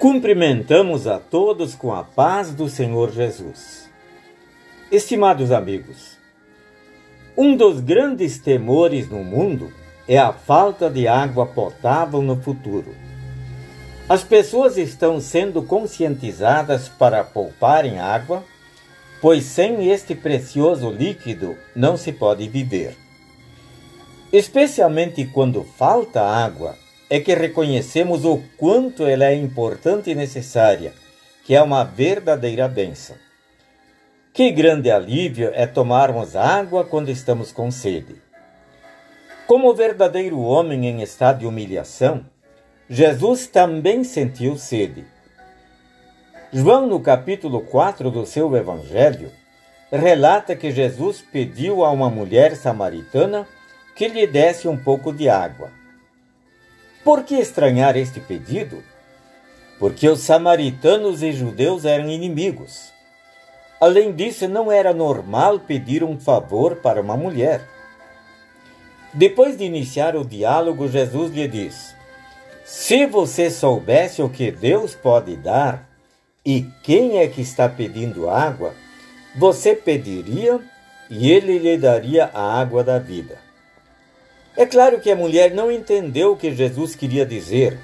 Cumprimentamos a todos com a paz do Senhor Jesus. Estimados amigos, um dos grandes temores no mundo é a falta de água potável no futuro. As pessoas estão sendo conscientizadas para pouparem água, pois sem este precioso líquido não se pode viver. Especialmente quando falta água é que reconhecemos o quanto ela é importante e necessária, que é uma verdadeira bênção. Que grande alívio é tomarmos água quando estamos com sede. Como verdadeiro homem em estado de humilhação, Jesus também sentiu sede. João, no capítulo 4 do seu Evangelho, relata que Jesus pediu a uma mulher samaritana que lhe desse um pouco de água. Por que estranhar este pedido? Porque os samaritanos e judeus eram inimigos. Além disso, não era normal pedir um favor para uma mulher. Depois de iniciar o diálogo, Jesus lhe diz: Se você soubesse o que Deus pode dar e quem é que está pedindo água, você pediria e ele lhe daria a água da vida. É claro que a mulher não entendeu o que Jesus queria dizer,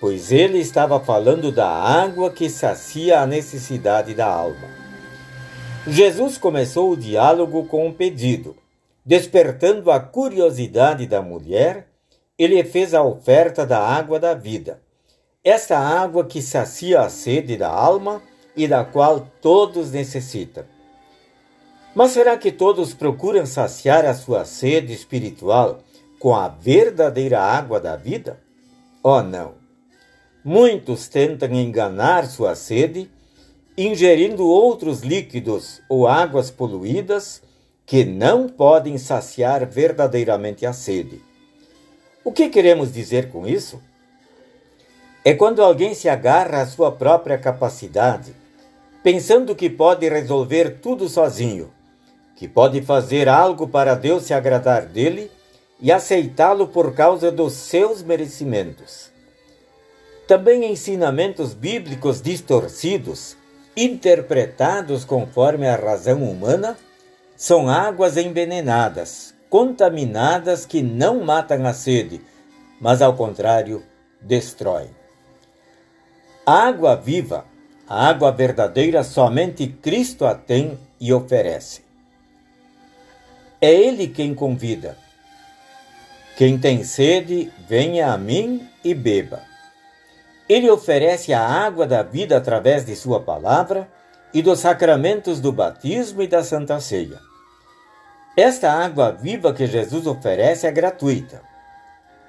pois ele estava falando da água que sacia a necessidade da alma. Jesus começou o diálogo com um pedido. Despertando a curiosidade da mulher, ele fez a oferta da água da vida. Essa água que sacia a sede da alma e da qual todos necessitam. Mas será que todos procuram saciar a sua sede espiritual com a verdadeira água da vida? Oh, não! Muitos tentam enganar sua sede, ingerindo outros líquidos ou águas poluídas que não podem saciar verdadeiramente a sede. O que queremos dizer com isso? É quando alguém se agarra à sua própria capacidade, pensando que pode resolver tudo sozinho, que pode fazer algo para Deus se agradar dele e aceitá-lo por causa dos seus merecimentos. Também ensinamentos bíblicos distorcidos, interpretados conforme a razão humana, são águas envenenadas, contaminadas que não matam a sede, mas ao contrário, destroem. A água viva, a água verdadeira, somente Cristo a tem e oferece. É Ele quem convida quem tem sede, venha a mim e beba. Ele oferece a água da vida através de Sua palavra e dos sacramentos do batismo e da Santa Ceia. Esta água viva que Jesus oferece é gratuita.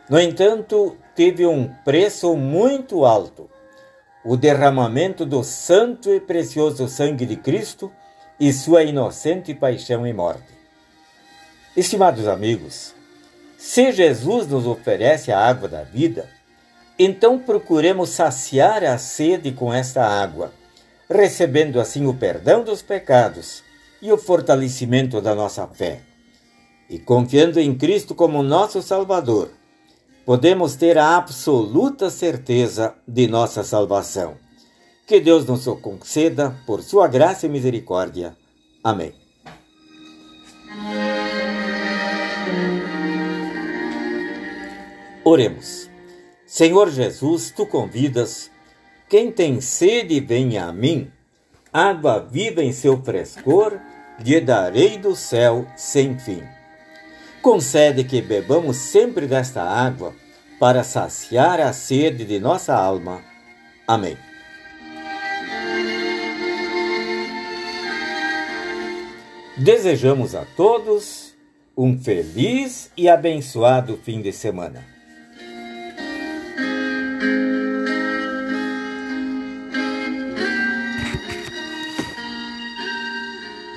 No entanto, teve um preço muito alto: o derramamento do santo e precioso sangue de Cristo e sua inocente paixão e morte. Estimados amigos, se Jesus nos oferece a água da vida, então procuremos saciar a sede com esta água, recebendo assim o perdão dos pecados e o fortalecimento da nossa fé. E confiando em Cristo como nosso Salvador, podemos ter a absoluta certeza de nossa salvação. Que Deus nos conceda por sua graça e misericórdia. Amém. Oremos. Senhor Jesus, tu convidas quem tem sede, venha a mim. Água viva em seu frescor, lhe darei do céu sem fim. Concede que bebamos sempre desta água para saciar a sede de nossa alma. Amém. Desejamos a todos um feliz e abençoado fim de semana.